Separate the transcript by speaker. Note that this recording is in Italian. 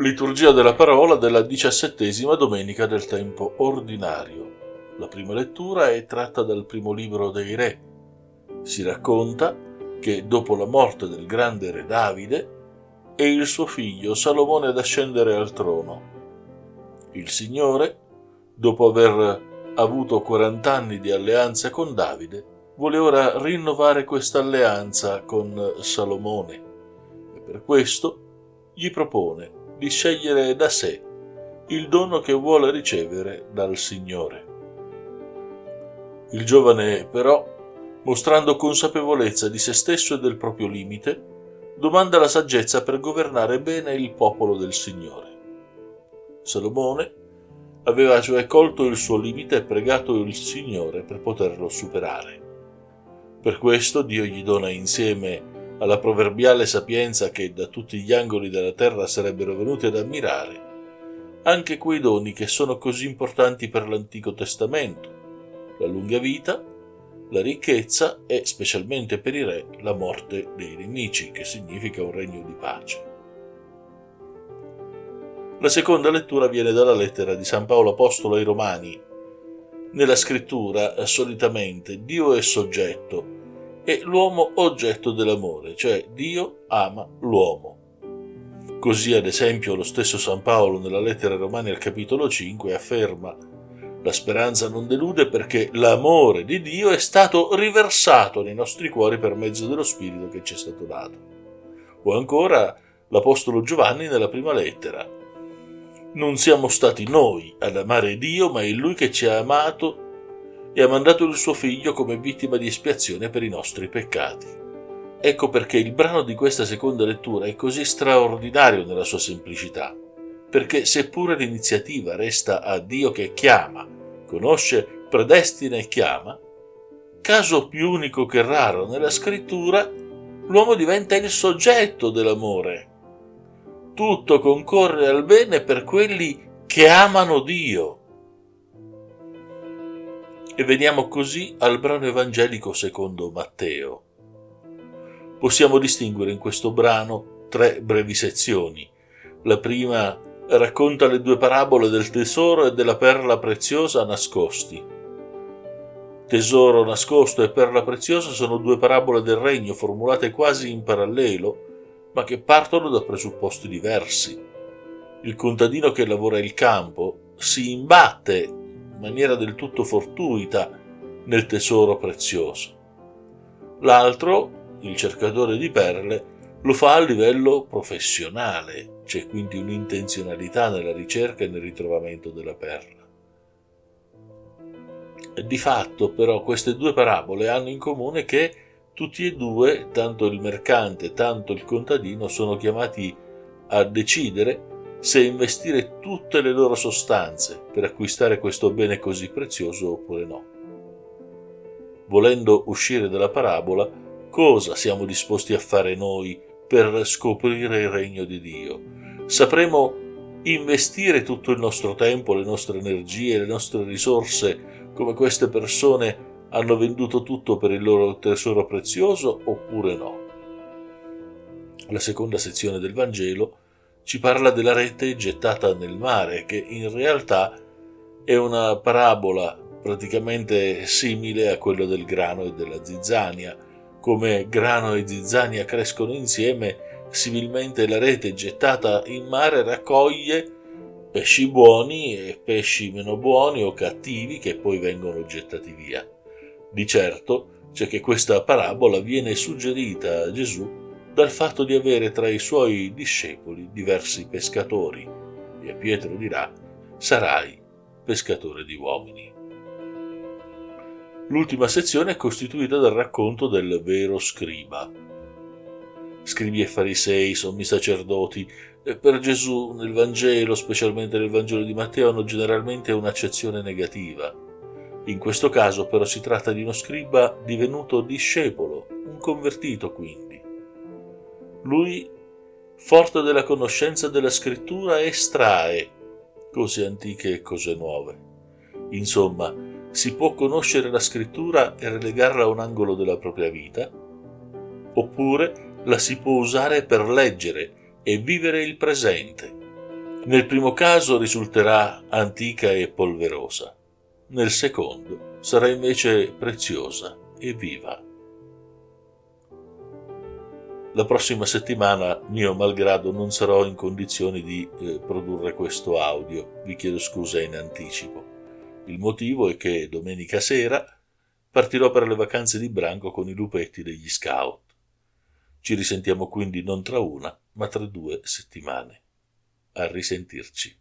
Speaker 1: Liturgia della parola della diciassettesima domenica del tempo ordinario. La prima lettura è tratta dal primo libro dei Re. Si racconta che dopo la morte del grande re Davide è il suo figlio Salomone ad ascendere al trono. Il Signore, dopo aver avuto 40 anni di alleanza con Davide, vuole ora rinnovare questa alleanza con Salomone e per questo gli propone di scegliere da sé il dono che vuole ricevere dal Signore. Il giovane però, mostrando consapevolezza di se stesso e del proprio limite, domanda la saggezza per governare bene il popolo del Signore. Salomone aveva cioè colto il suo limite e pregato il Signore per poterlo superare. Per questo Dio gli dona insieme alla proverbiale sapienza che da tutti gli angoli della terra sarebbero venuti ad ammirare, anche quei doni che sono così importanti per l'Antico Testamento, la lunga vita, la ricchezza e, specialmente per i re, la morte dei nemici, che significa un regno di pace. La seconda lettura viene dalla lettera di San Paolo Apostolo ai Romani. Nella scrittura, solitamente, Dio è soggetto, e l'uomo oggetto dell'amore, cioè Dio ama l'uomo. Così, ad esempio, lo stesso San Paolo nella lettera Romani al capitolo 5 afferma la speranza non delude perché l'amore di Dio è stato riversato nei nostri cuori per mezzo dello Spirito che ci è stato dato. O ancora l'Apostolo Giovanni nella prima lettera. Non siamo stati noi ad amare Dio, ma è Lui che ci ha amato e ha mandato il suo figlio come vittima di espiazione per i nostri peccati. Ecco perché il brano di questa seconda lettura è così straordinario nella sua semplicità, perché seppure l'iniziativa resta a Dio che chiama, conosce, predestina e chiama, caso più unico che raro nella scrittura, l'uomo diventa il soggetto dell'amore. Tutto concorre al bene per quelli che amano Dio e veniamo così al brano evangelico secondo Matteo. Possiamo distinguere in questo brano tre brevi sezioni. La prima racconta le due parabole del tesoro e della perla preziosa nascosti. Tesoro nascosto e perla preziosa sono due parabole del regno formulate quasi in parallelo, ma che partono da presupposti diversi. Il contadino che lavora il campo si imbatte maniera del tutto fortuita nel tesoro prezioso. L'altro, il cercatore di perle, lo fa a livello professionale, c'è quindi un'intenzionalità nella ricerca e nel ritrovamento della perla. Di fatto, però, queste due parabole hanno in comune che tutti e due, tanto il mercante, tanto il contadino, sono chiamati a decidere se investire tutte le loro sostanze per acquistare questo bene così prezioso oppure no. Volendo uscire dalla parabola, cosa siamo disposti a fare noi per scoprire il regno di Dio? Sapremo investire tutto il nostro tempo, le nostre energie, le nostre risorse come queste persone hanno venduto tutto per il loro tesoro prezioso oppure no? La seconda sezione del Vangelo ci parla della rete gettata nel mare, che in realtà è una parabola praticamente simile a quella del grano e della zizzania. Come grano e zizzania crescono insieme, similmente la rete gettata in mare raccoglie pesci buoni e pesci meno buoni o cattivi che poi vengono gettati via. Di certo c'è che questa parabola viene suggerita a Gesù dal fatto di avere tra i suoi discepoli diversi pescatori e Pietro dirà sarai pescatore di uomini. L'ultima sezione è costituita dal racconto del vero scriba. Scribi e farisei, sommi sacerdoti, per Gesù nel Vangelo, specialmente nel Vangelo di Matteo, hanno generalmente un'accezione negativa. In questo caso però si tratta di uno scriba divenuto discepolo, un convertito quindi lui, forte della conoscenza della scrittura, estrae cose antiche e cose nuove. Insomma, si può conoscere la scrittura e relegarla a un angolo della propria vita, oppure la si può usare per leggere e vivere il presente, Nel primo caso risulterà antica e polverosa, nel secondo sarà invece preziosa e viva. La prossima settimana, mio malgrado, non sarò in condizioni di eh, produrre questo audio, vi chiedo scusa in anticipo. Il motivo è che domenica sera partirò per le vacanze di branco con i lupetti degli scout. Ci risentiamo quindi non tra una, ma tra due settimane. A risentirci.